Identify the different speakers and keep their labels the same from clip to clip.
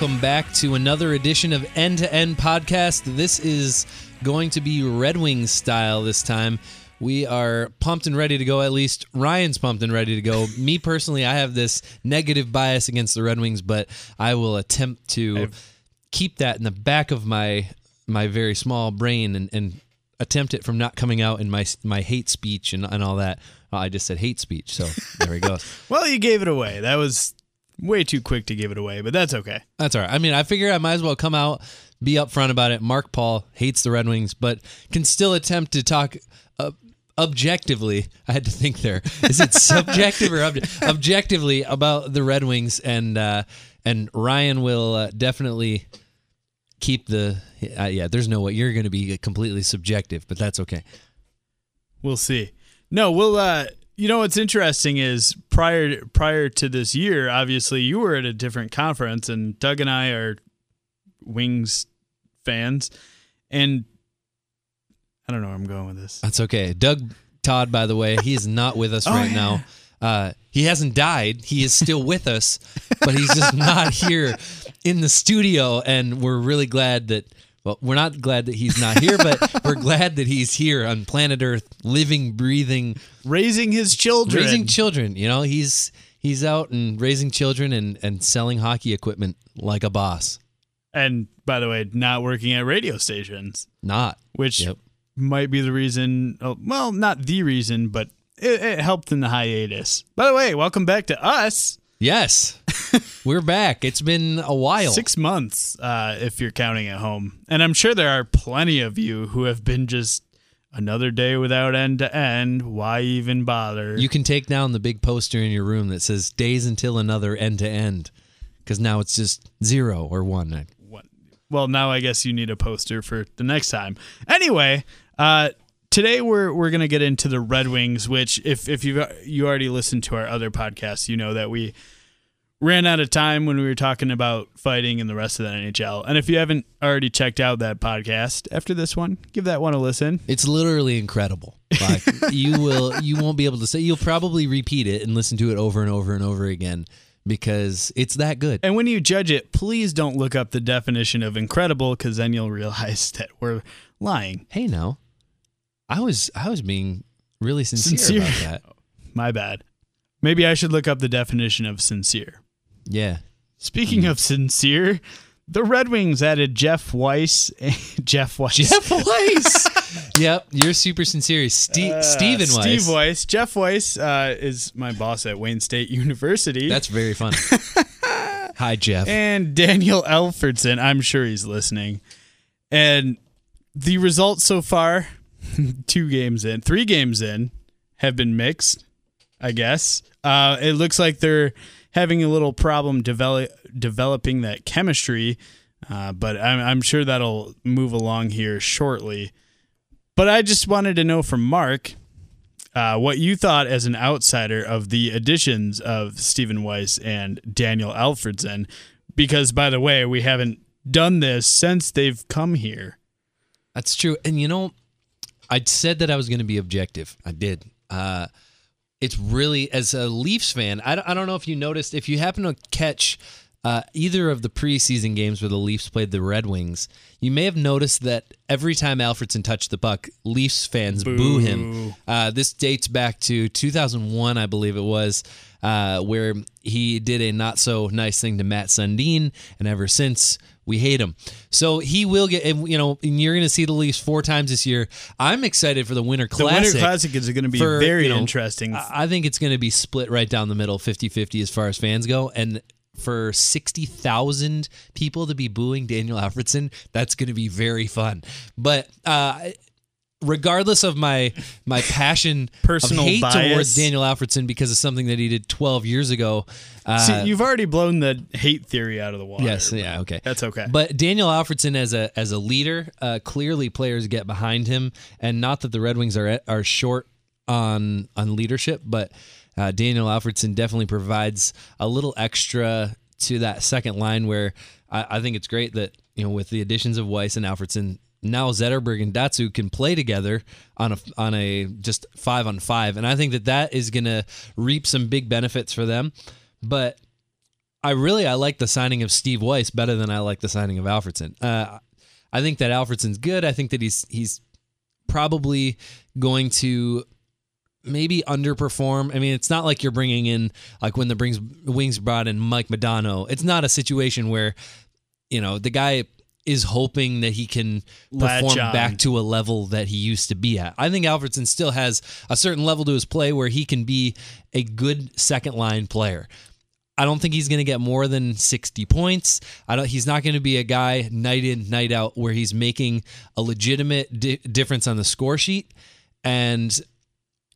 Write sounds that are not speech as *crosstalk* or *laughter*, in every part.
Speaker 1: welcome back to another edition of End to End Podcast. This is going to be Red Wings style this time. We are pumped and ready to go. At least Ryan's pumped and ready to go. *laughs* Me personally, I have this negative bias against the Red Wings, but I will attempt to keep that in the back of my my very small brain and, and attempt it from not coming out in my my hate speech and, and all that. Well, I just said hate speech, so there we go. *laughs*
Speaker 2: Well, you gave it away. That was way too quick to give it away, but that's okay.
Speaker 1: That's all right. I mean, I figure I might as well come out, be upfront about it. Mark Paul hates the Red Wings, but can still attempt to talk uh, objectively. I had to think there. Is it *laughs* subjective or obje- objectively about the Red Wings? And uh, and Ryan will uh, definitely keep the. Uh, yeah, there's no way you're going to be completely subjective, but that's okay.
Speaker 2: We'll see. No, we'll uh you know what's interesting is prior prior to this year, obviously you were at a different conference and Doug and I are Wings fans and I don't know where I'm going with this.
Speaker 1: That's okay. Doug Todd, by the way, he is not with us *laughs*
Speaker 2: Oh,
Speaker 1: right
Speaker 2: yeah.
Speaker 1: now. Uh, he hasn't died. He is still with us, but he's just not here in the studio. And we're really glad that. Well, we're not glad that he's not here, but *laughs* we're glad that he's here on planet Earth, living, breathing,
Speaker 2: Raising his children.
Speaker 1: raising children. You know, he's he's out and raising children and and selling hockey equipment like a boss.
Speaker 2: and by the way, not working at radio stations,
Speaker 1: Not.
Speaker 2: which
Speaker 1: Yep.
Speaker 2: might be the reason. oh, Well, not the reason, but it, it helped in the hiatus. By the way, welcome back to us.
Speaker 1: Yes, *laughs* we're back. It's been a while.
Speaker 2: Six months, uh, if you're counting at home. And I'm sure there are plenty of you who have been just another day without end to end. Why even bother?
Speaker 1: You can take down the big poster in your room that says "Days until another end to end," because now it's just zero or one.
Speaker 2: Well, now I guess you need a poster for the next time. Anyway, uh, today we're we're gonna get into the Red Wings, which if if you you already listened to our other podcasts, you know that we ran out of time when we were talking about fighting and the rest of the NHL. And if you haven't already checked out that podcast after this one, give that one a listen.
Speaker 1: It's literally incredible. Like *laughs* you will, you won't be able to say. You'll probably repeat it and listen to it over and over and over again because it's that good.
Speaker 2: And when you judge it, please don't look up the definition of incredible because then you'll realize *laughs* that we're lying.
Speaker 1: Hey, now, I was I was being really sincere,
Speaker 2: Sincere.
Speaker 1: about that. *laughs*
Speaker 2: My bad. Maybe I should look up the definition of sincere.
Speaker 1: Yeah,
Speaker 2: Speaking of sincere, the Red Wings added Jeff Weiss. *laughs* Jeff Weiss.
Speaker 1: Jeff *laughs* Weiss. yep, you're super sincere. Ste-
Speaker 2: Uh,
Speaker 1: Steven Weiss.
Speaker 2: Steve Weiss. Jeff Weiss uh, is my boss at Wayne State University.
Speaker 1: That's very funny. Hi, Jeff.
Speaker 2: and Daniel Alfredsson. I'm sure he's listening. And the results so far, *laughs* two games in, three games in, have been mixed. I guess uh, it looks like they're having a little problem develop, developing that chemistry, uh, but I'm, I'm sure that'll move along here shortly. But I just wanted to know from Mark uh, what you thought as an outsider of the additions of Stephen Weiss and Daniel Alfredsson, because by the way, we haven't done this since they've come here.
Speaker 1: That's true. And you know, I said that I was going to be objective. I did. Uh, it's really, as a Leafs fan, I don't, I don't know if you noticed, if you happen to catch uh, either of the preseason games where the Leafs played the Red Wings, you may have noticed that every time Alfredsson touched the puck, Leafs fans boo, him. Uh, this dates back to 2001, I believe it was, uh, where he did a not so nice thing to Mats Sundin, and ever since we hate him. So he will get, and, you know, and you're going to see the Leafs four times this year. I'm excited for the Winter Classic. The.
Speaker 2: Winter Classic is going to be
Speaker 1: for,
Speaker 2: very
Speaker 1: you know,
Speaker 2: interesting.
Speaker 1: I I think it's going to be split right down the middle, 50 50 as far as fans go. And for 60,000 people to be booing Daniel Alfredsson, that's going to be very fun. But, uh, regardless of my my *laughs* passion
Speaker 2: Personal
Speaker 1: hate
Speaker 2: bias.
Speaker 1: towards Daniel Alfredsson because of something that he did 12 years ago. Uh,
Speaker 2: See, you've already blown the hate theory out of the water.
Speaker 1: yes, yeah, okay.
Speaker 2: That's okay.
Speaker 1: But Daniel Alfredsson as a as a leader, uh, clearly players get behind him, and not that the Red Wings are are short on on leadership, but uh, Daniel Alfredsson definitely provides a little extra to that second line. Where I, I think it's great that you know with the additions of Weiss and Alfredsson. Now Zetterberg and Datsyuk can play together on a on a just five on five, and I think that that is going to reap some big benefits for them. But I really I like the signing of Steve Weiss better than I like the signing of Alfredsson. Uh, I think that Alfredsson's good. I think that he's he's probably going to maybe underperform. I mean, it's not like you're bringing in like when the brings Wings brought in Mike Modano. It's not a situation where you know the guy is hoping that he can perform back to a level that he used to be at. I think Alfredsson still has a certain level to his play where he can be a good second line player. I don't think he's going to get more than 60 points. I don't he's not going to be a guy night in night out where he's making a legitimate di- difference on the score sheet and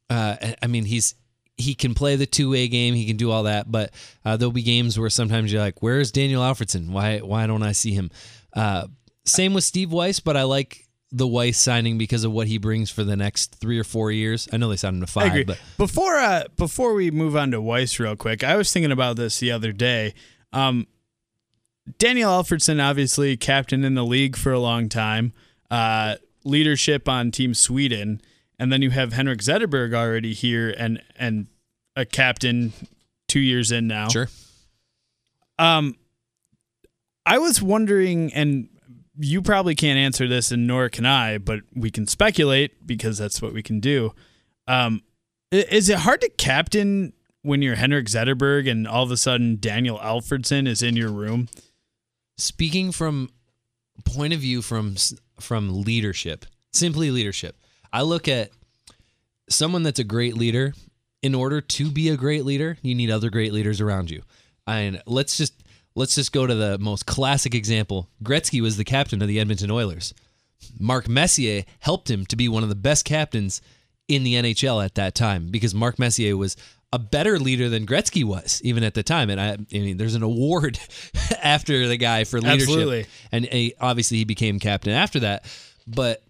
Speaker 1: uh, I mean he's he can play the two-way game, he can do all that, but uh, there'll be games where sometimes you're like, "Where's Daniel Alfredsson? Why why don't I see him?" Uh, same with Steve Weiss, but I like the Weiss signing because of what he brings for the next three or four years. I know they signed him to five, but
Speaker 2: Before uh, before we move on to Weiss real quick, I was thinking about this the other day. Um, Daniel Alfredsson, obviously captain in the league for a long time, uh, leadership on Team Sweden, and then you have Henrik Zetterberg already here and and a captain two years in now.
Speaker 1: sure.
Speaker 2: Um, I was wondering, and you probably can't answer this, and nor can I, but we can speculate because that's what we can do. Um, is it hard to captain when you're Henrik Zetterberg and all of a sudden Daniel Alfredsson is in your room?
Speaker 1: speaking from point of view from from leadership simply leadership i look at someone that's a great leader in order to be a great leader you need other great leaders around you and let's just let's just go to the most classic example gretzky was the captain of the edmonton oilers mark messier helped him to be one of the best captains in the nhl at that time because mark messier was a better leader than Gretzky was, even at the time. And I, I mean, there's an award *laughs* after the guy for leadership
Speaker 2: Absolutely.
Speaker 1: and obviously he became captain after that. But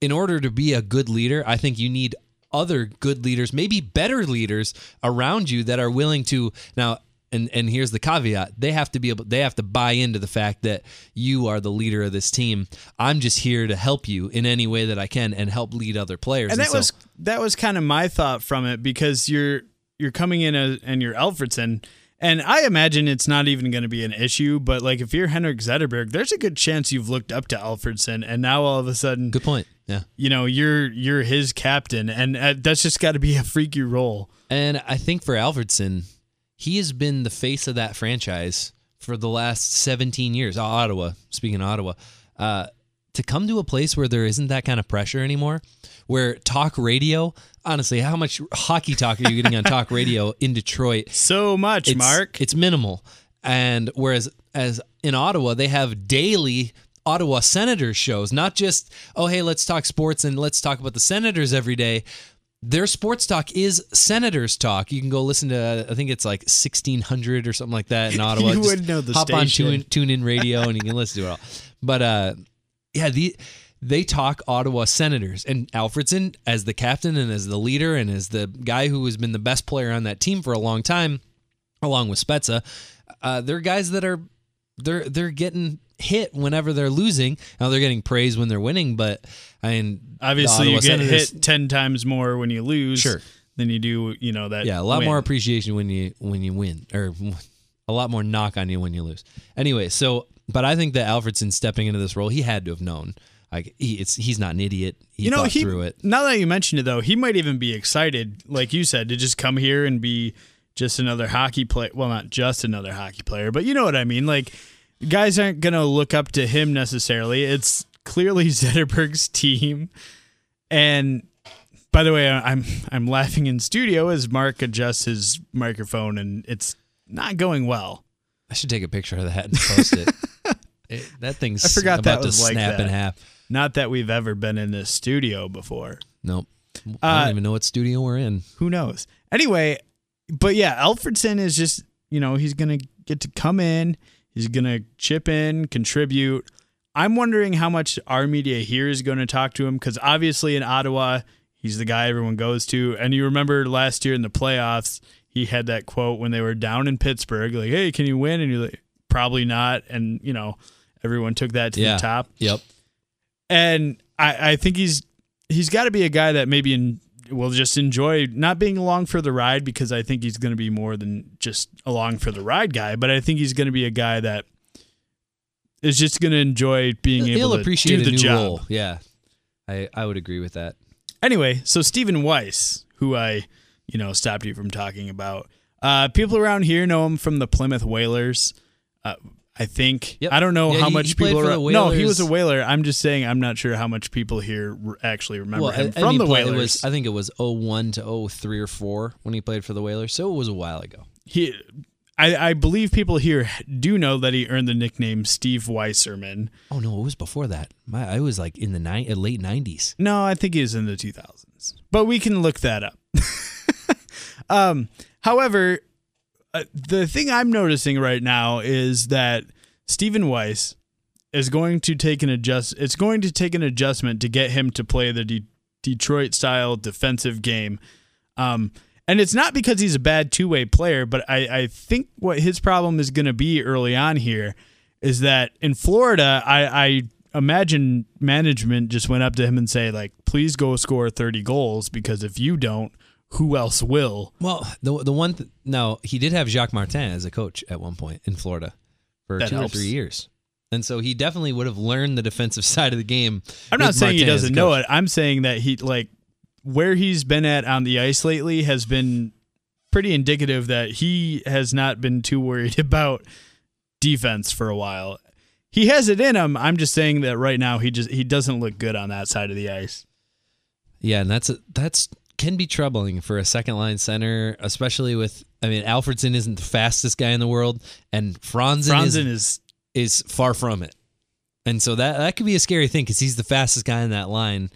Speaker 1: in order to be a good leader, I think you need other good leaders, maybe better leaders around you that are willing to now. And and here's the caveat: they have to be able, they have to buy into the fact that you are the leader of this team. I'm just here to help you in any way that I can and help lead other players.
Speaker 2: And that
Speaker 1: so-
Speaker 2: was that was kind of my thought from it because you're you're coming in a, and you're Alfredsson. And I imagine it's not even going to be an issue, but like if you're Henrik Zetterberg, there's a good chance you've looked up to Alfredsson, and now all of a sudden,
Speaker 1: good point. Yeah.
Speaker 2: you know you're you're his captain and uh, that's just got to be a freaky role
Speaker 1: And I think for Alfredsson, he has been the face of that franchise for the last 17 years. Oh, Ottawa, speaking of Ottawa, uh, to come to a place where there isn't that kind of pressure anymore, where talk radio, honestly, how much hockey talk are you getting on *laughs* talk radio in Detroit?
Speaker 2: so much
Speaker 1: It's,
Speaker 2: mark
Speaker 1: It's minimal. And whereas as in Ottawa, they have daily Ottawa Senators shows, not just, oh, hey, let's talk sports and let's talk about the Senators every day. Their sports talk is Senators talk. You can go listen to, I think it's like 1600 or something like that in *laughs* Ottawa.
Speaker 2: You would know the
Speaker 1: hop on tune, tune in radio and you can listen to it all. But uh, yeah, the they talk Ottawa Senators and Alfredsson as the captain and as the leader and as the guy who has been the best player on that team for a long time, along with Spezza. Uh, they're guys that are they're they're getting hit whenever they're losing. Now they're getting praise when they're winning, but I mean,
Speaker 2: obviously you get hit 10 times more when you lose
Speaker 1: Sure.
Speaker 2: than you do you know that
Speaker 1: Yeah, a lot
Speaker 2: win.
Speaker 1: more appreciation when you when you win, or *laughs* a lot more knock on you when you lose. Anyway, so but I think that Alfredsson stepping into this role, he had to have known. Like he, it's he's not an idiot. He
Speaker 2: you know he
Speaker 1: through it.
Speaker 2: now that you mentioned it though he might even be excited like you said to just come here and be just another hockey player well not just another hockey player but you know what i mean like guys aren't gonna look up to him necessarily it's clearly *laughs* zetterberg's team and by the way i'm i'm laughing in studio as mark adjusts his microphone and it's not going well
Speaker 1: I should take a picture of that and post it. *laughs* It- that thing's
Speaker 2: I forgot
Speaker 1: about
Speaker 2: that was
Speaker 1: to
Speaker 2: like
Speaker 1: snap
Speaker 2: that.
Speaker 1: in half.
Speaker 2: not that we've ever been in this studio before
Speaker 1: Nope. I
Speaker 2: Uh,
Speaker 1: don't even know what studio we're in.
Speaker 2: who knows? Anyway, but yeah, Alfredsson is just, you know, he's going to get to come in, he's going to chip in, contribute. I'm wondering how much our media here is going to talk to him because obviously in Ottawa, he's the guy everyone goes to. And you remember last year in the playoffs, he had that quote when they were down in Pittsburgh, like, hey, can you win? And you're like, probably not. And, you know, everyone took that to
Speaker 1: Yeah.
Speaker 2: the top
Speaker 1: Yep.
Speaker 2: and I, I think he's he's got to be a guy that maybe in, will just enjoy not being along for the ride because I think he's going to be more than just along for the ride guy, but I think he's going to be a guy that is just going to enjoy being
Speaker 1: He'll
Speaker 2: able to
Speaker 1: appreciate
Speaker 2: do the
Speaker 1: new
Speaker 2: job.
Speaker 1: role. Yeah, I I would agree with that.
Speaker 2: Anyway, so Stephen Weiss, who I, you know, stopped you from talking about. Uh, people around here know him from the Plymouth Whalers. Uh, I think.
Speaker 1: Yep.
Speaker 2: I don't know
Speaker 1: Yeah,
Speaker 2: how
Speaker 1: he-
Speaker 2: much
Speaker 1: he
Speaker 2: people are. No, he was a whaler. I'm just saying. I'm not sure how much people here actually remember
Speaker 1: Well,
Speaker 2: him
Speaker 1: and
Speaker 2: from
Speaker 1: he
Speaker 2: the Whalers.
Speaker 1: Was, I think it was 01 to 03 or 4 when he played for the Whalers, so it was a while ago.
Speaker 2: he, I, I believe people here do know that he earned the nickname Steve Weisserman.
Speaker 1: Oh no, it was before that. My I was like in the ni- uh, late 90s.
Speaker 2: No, I think he was in the 2000s, but we can look that up. *laughs* um, however, uh, the thing I'm noticing right now is that Stephen Weiss is going to take an adjust. It's going to take an adjustment to get him to play the De- Detroit style defensive game. Um, and it's not because he's a bad two way player, but I, I think what his problem is going to be early on here is that in Florida, I, I imagine management just went up to him and say like, please go score 30 goals because if you don't, who else will?
Speaker 1: Well, the the one th- no, he did have Jacques Martin as a coach at one point in Florida for
Speaker 2: That
Speaker 1: two
Speaker 2: helps.
Speaker 1: or three years. And so he definitely would have learned the defensive *laughs* side of the game.
Speaker 2: I'm not saying he
Speaker 1: Martin as
Speaker 2: doesn't know it. I'm saying that he like where he's been at on the ice lately has been pretty indicative that he has not been too worried *laughs* about defense for a while. He has it in him. I'm just saying that right now he just he doesn't look good on that side of the ice.
Speaker 1: Yeah, and that's a, that's can be troubling for a second line center, especially with I mean Alfredsson isn't the fastest guy in the world, and Franzen,
Speaker 2: Franzen
Speaker 1: is,
Speaker 2: is
Speaker 1: is far from it, and so that that could be a scary thing because he's the fastest guy in that line,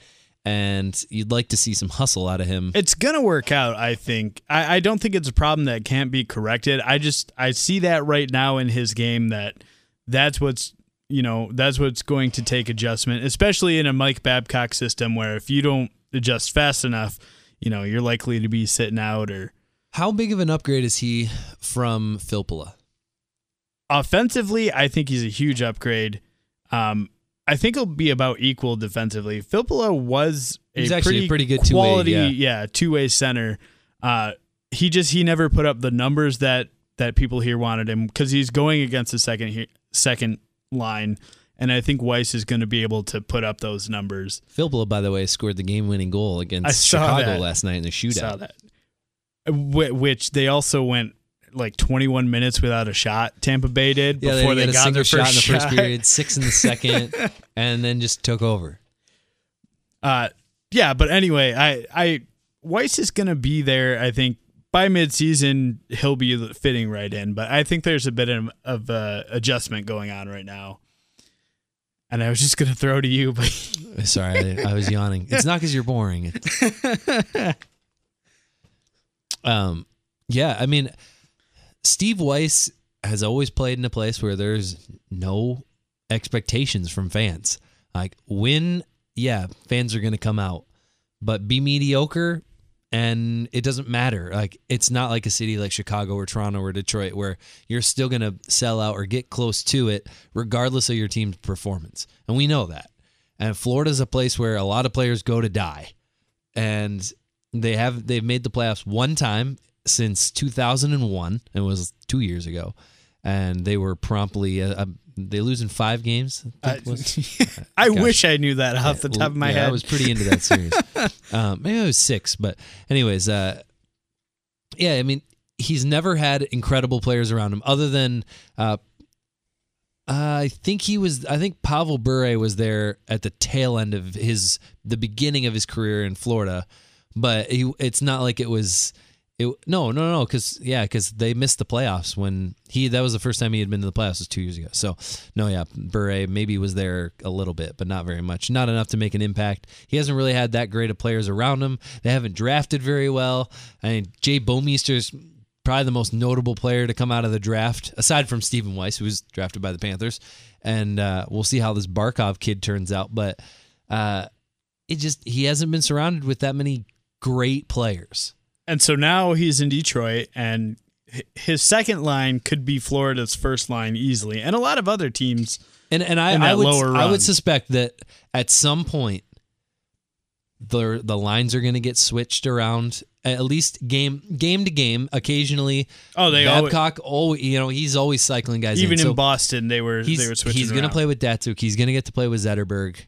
Speaker 1: and you'd like to see some hustle out of him.
Speaker 2: it's gonna work out, I think. I, I don't think it's a problem that can't be corrected. I just I see that right now in his game that that's what's you know, that's what's going to take adjustment, especially in a Mike Babcock system where if you don't adjust fast enough, you know, you're likely to be sitting out or
Speaker 1: How big of an upgrade is he from Filppula?
Speaker 2: offensively, I think he's a huge upgrade. Um, I think he'll be about equal defensively. Filppula was a
Speaker 1: He's actually
Speaker 2: pretty,
Speaker 1: a pretty good two-way,
Speaker 2: quality,
Speaker 1: yeah.
Speaker 2: two way center. Uh, he just he never put up the numbers that that people here wanted him because he's going against the second second line, and I think Weiss is going to be able to put up those numbers.
Speaker 1: Filppula, by the way, scored the game-winning goal against Chicago
Speaker 2: that.
Speaker 1: last night in the shootout.
Speaker 2: Saw that, Wh- which they also went like 21 minutes without a shot. Tampa Bay did
Speaker 1: Yeah,
Speaker 2: before
Speaker 1: they,
Speaker 2: they,
Speaker 1: got a
Speaker 2: got
Speaker 1: single
Speaker 2: their
Speaker 1: shot
Speaker 2: first
Speaker 1: in the first
Speaker 2: shot.
Speaker 1: period, six in the second, *laughs* and then just took over.
Speaker 2: Uh, yeah, but anyway, I, I Weiss is gonna be there. I think by midseason he'll be fitting right in. But I think there's a bit of, of uh, adjustment going on right now. And I was just gonna throw to you, but *laughs*
Speaker 1: Sorry, I, I was yawning. It's not because you're boring. *laughs* Um, yeah, I mean, Steve Weiss has always played in a place where there's no expectations from fans. Like win, yeah, fans are going to come out, but be mediocre and it doesn't matter. Like it's not like a city like Chicago or Toronto or Detroit where you're still going to sell out or get close to it regardless of your team's performance. And we know that. And Florida's a place where a lot of players go to die. And they have they've made the playoffs one time since 2001. It was 2 years ago. And they were promptly uh, they lose in 5 games. I was.
Speaker 2: I *laughs* wish I knew that off the top of my
Speaker 1: yeah,
Speaker 2: head.
Speaker 1: I was pretty into that series. um, *laughs* maybe it was six, but anyways, uh, yeah, I mean, he's never had incredible players around him other than. Uh, I think he was. I think Pavel Bure was there at the tail end of his, the beginning of his career in Florida, but he, it's not like it was. It, no, no, no, because yeah, because they missed the playoffs when he. That was the first time he had been to the playoffs was two years ago. So no, yeah, Bure maybe was there a little bit, but not very much. Not enough to make an impact. He hasn't really had that great of players around him. They haven't drafted very well. I mean, Jay Bouwmeester's probably the most notable player to come out of the draft, aside from Stephen Weiss, who was drafted by the Panthers. And uh, we'll see how this Barkov kid turns out. But uh, it just he hasn't been surrounded with that many great players.
Speaker 2: And so now he's in Detroit, and his second line could be Florida's first line easily, and a lot of other teams.
Speaker 1: And and I, I would I would suspect that at some point the the lines are going to get switched around at least game game to game. Occasionally,
Speaker 2: Oh, they always,
Speaker 1: Babcock. Oh, you know he's always cycling guys.
Speaker 2: even
Speaker 1: in. So
Speaker 2: in Boston they were they were switching.
Speaker 1: he's going to play with Datsyuk. He's going to get to play with Zetterberg.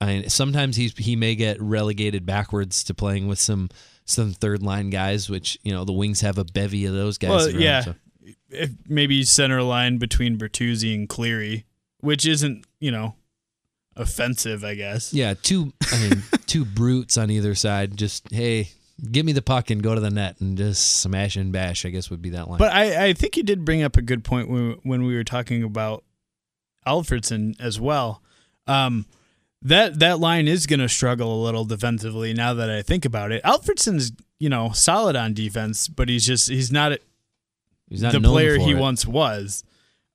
Speaker 1: I mean, sometimes he's he may get relegated backwards to playing with some some third line guys, which you know the Wings have a bevy of those guys.
Speaker 2: Well,
Speaker 1: around,
Speaker 2: yeah.
Speaker 1: so.
Speaker 2: If maybe center line between Bertuzzi and Cleary, which isn't you know offensive, I guess.
Speaker 1: Yeah, two I mean *laughs* two brutes on either side. Just hey, give me the puck and go to the net and just smash and bash. I guess would be that line.
Speaker 2: But I, I think you did bring up a good point when when we were talking about Alfredsson as well. Um, that that line is going to struggle a little defensively now that I think about it. Alfredsson's you know solid on defense, but he's just he's not
Speaker 1: He's not
Speaker 2: the player he
Speaker 1: it.
Speaker 2: once was.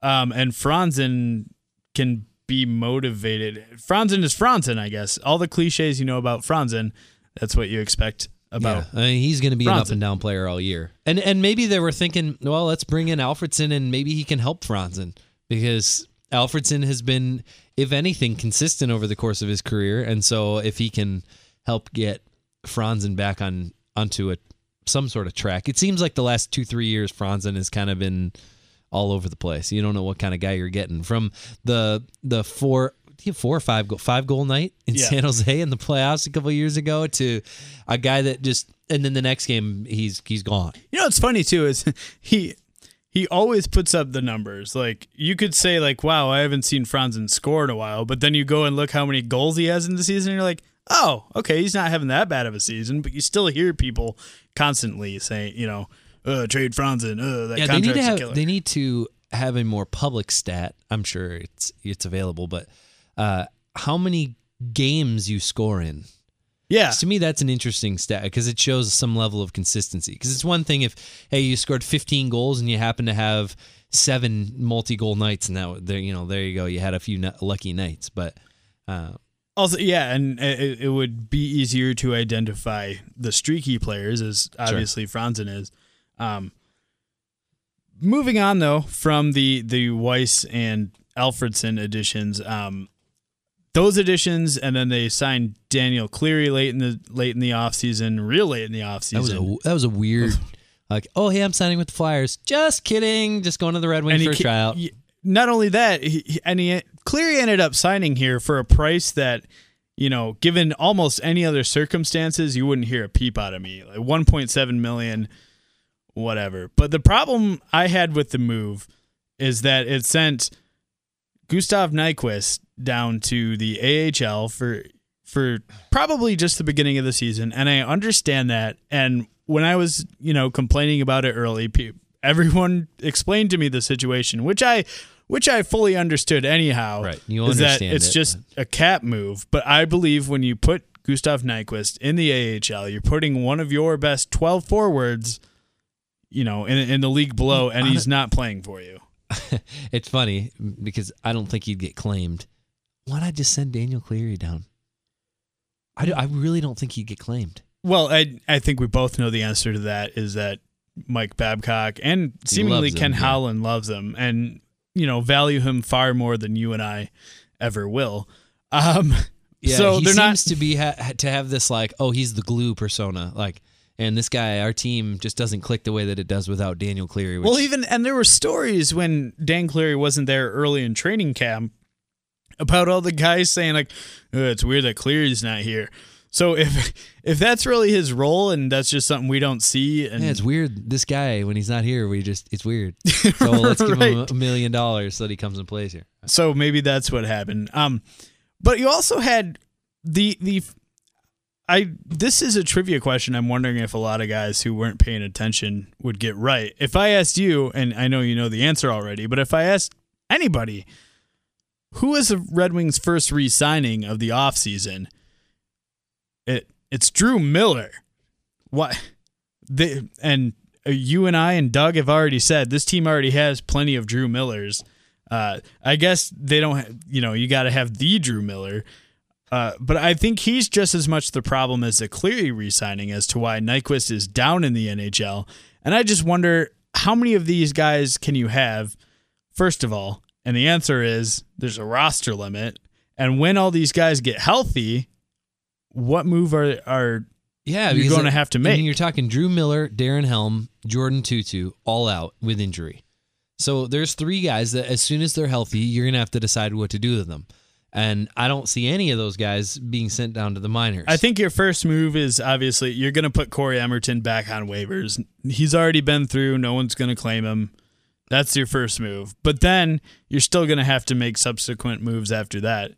Speaker 2: Um, and Franzen can be motivated. Franzen is Franzen, I guess. All the cliches you know about Franzen, that's what you expect about.
Speaker 1: Yeah, I mean, he's going to be an up and down player all year. And and maybe they were thinking, well, let's bring in Alfredsson and maybe he can help Franzen because Alfredsson has been, if anything, consistent over the course of his career. And so if he can help get Franzen back on onto a some sort of track, it seems like the last two three years Franzen has kind of been all over the place. You don't know what kind of guy you're getting from the the four four or five goal, five goal night in
Speaker 2: Yeah.
Speaker 1: San Jose in the playoffs a couple years ago to a guy that just and then the next game he's he's gone.
Speaker 2: You know what's funny too is *laughs* he he always puts up the numbers. Like you could say like, wow, I haven't seen Franzen score in a while, but then you go and look how many goals he has in the season, and you're like, oh, okay, he's not having that bad of a season, but you still hear people constantly saying, you know, uh, trade Franzen, uh, that
Speaker 1: Yeah, they need to have they need to have a more public stat. I'm sure it's it's available, but uh, how many games you score in?
Speaker 2: Yeah,
Speaker 1: To me, that's an interesting stat because it shows some level of consistency. Because it's one thing if hey you scored 15 goals and you happen to have seven multi-goal nights, and that there you know there you go, you had a few lucky nights. But uh,
Speaker 2: Also, yeah, and it, it would be easier to identify the streaky players, as obviously Franzen is. Um, moving on though from the the Weiss and Alfredsson editions, um, those additions, and then they signed Daniel Cleary late in the late in the offseason, real late in the
Speaker 1: that was a that was a weird. *laughs* Like, oh hey, I'm signing with the Flyers. Just kidding. Just going to the Red Wings for a tryout.
Speaker 2: Not only that, he- and he Cleary ended up signing here for a price that, you know, given almost any other circumstances, you wouldn't hear a peep out of me. Like 1.7 million, whatever. But the problem I had with the move is that it sent Gustav Nyquist down to the AHL for for probably just the beginning of the season, and I understand that. And when I was, you know, complaining about it early, everyone explained to me the situation, which I which I fully understood anyhow.
Speaker 1: Right. You
Speaker 2: is that it's
Speaker 1: it,
Speaker 2: just a cap move, but I believe when you put Gustav Nyquist in the AHL, you're putting one of your best 12 forwards, you know, in in the league below, and he's not playing for you. *laughs*
Speaker 1: It's funny because I don't think he'd get claimed. Why not just send Daniel Cleary down? I, do- I really don't think he'd get claimed.
Speaker 2: Well, I I think we both know the answer to that is that Mike Babcock and seemingly
Speaker 1: him,
Speaker 2: Ken
Speaker 1: yeah.
Speaker 2: Holland loves him and you know value him far more than you and I ever will. Um, *laughs*
Speaker 1: Yeah,
Speaker 2: so
Speaker 1: he
Speaker 2: they're not
Speaker 1: to be ha- to have this like, oh, he's the glue persona, like, and this guy, our team just doesn't click the way that it does without Daniel Cleary. Which,
Speaker 2: Well, even and there were stories when Dan Cleary wasn't there early in training camp about all the guys saying like, "Uh, "It's weird that Cleary's not here." So if *laughs* if that's really his role and that's just something we don't see, and
Speaker 1: yeah, it's weird. This guy, when he's not here, we just it's weird. *laughs* So let's give him a million dollars so that he comes and plays here.
Speaker 2: so maybe that's what happened. Um, but you also had the the. I this is a trivia question. I'm wondering if a lot of guys who weren't paying attention would get right. If I asked you, and I know you know the answer already, but if I asked anybody, who is the Red Wings' first re-signing of the offseason? It it's Drew Miller. What? They, and uh, you and I and Doug have already said this team already has plenty of Drew Millers. Uh, I guess they don't. Ha- you know, you got to have the Drew Miller. Uh, but I think he's just as much the problem as the Cleary re-signing as to why Nyquist is down in the NHL. And I just wonder how many of these guys can you have? First of all, and the answer is there's a roster limit. And when all these guys get healthy, what move are are
Speaker 1: Yeah,
Speaker 2: You're
Speaker 1: because
Speaker 2: gonna have to
Speaker 1: I mean,
Speaker 2: make.
Speaker 1: you're talking Drew Miller, Darren Helm, Jordin Tootoo, all out with injury. So there's three guys that as soon as they're healthy, you're gonna have to decide what to do with them. And I don't see any of those guys being sent down to the minors.
Speaker 2: I think your first move is obviously you're going to put Cory Emmerton back on waivers. He's already been through. No one's going to claim him. That's your first move. But then you're still going to have to make subsequent moves after that.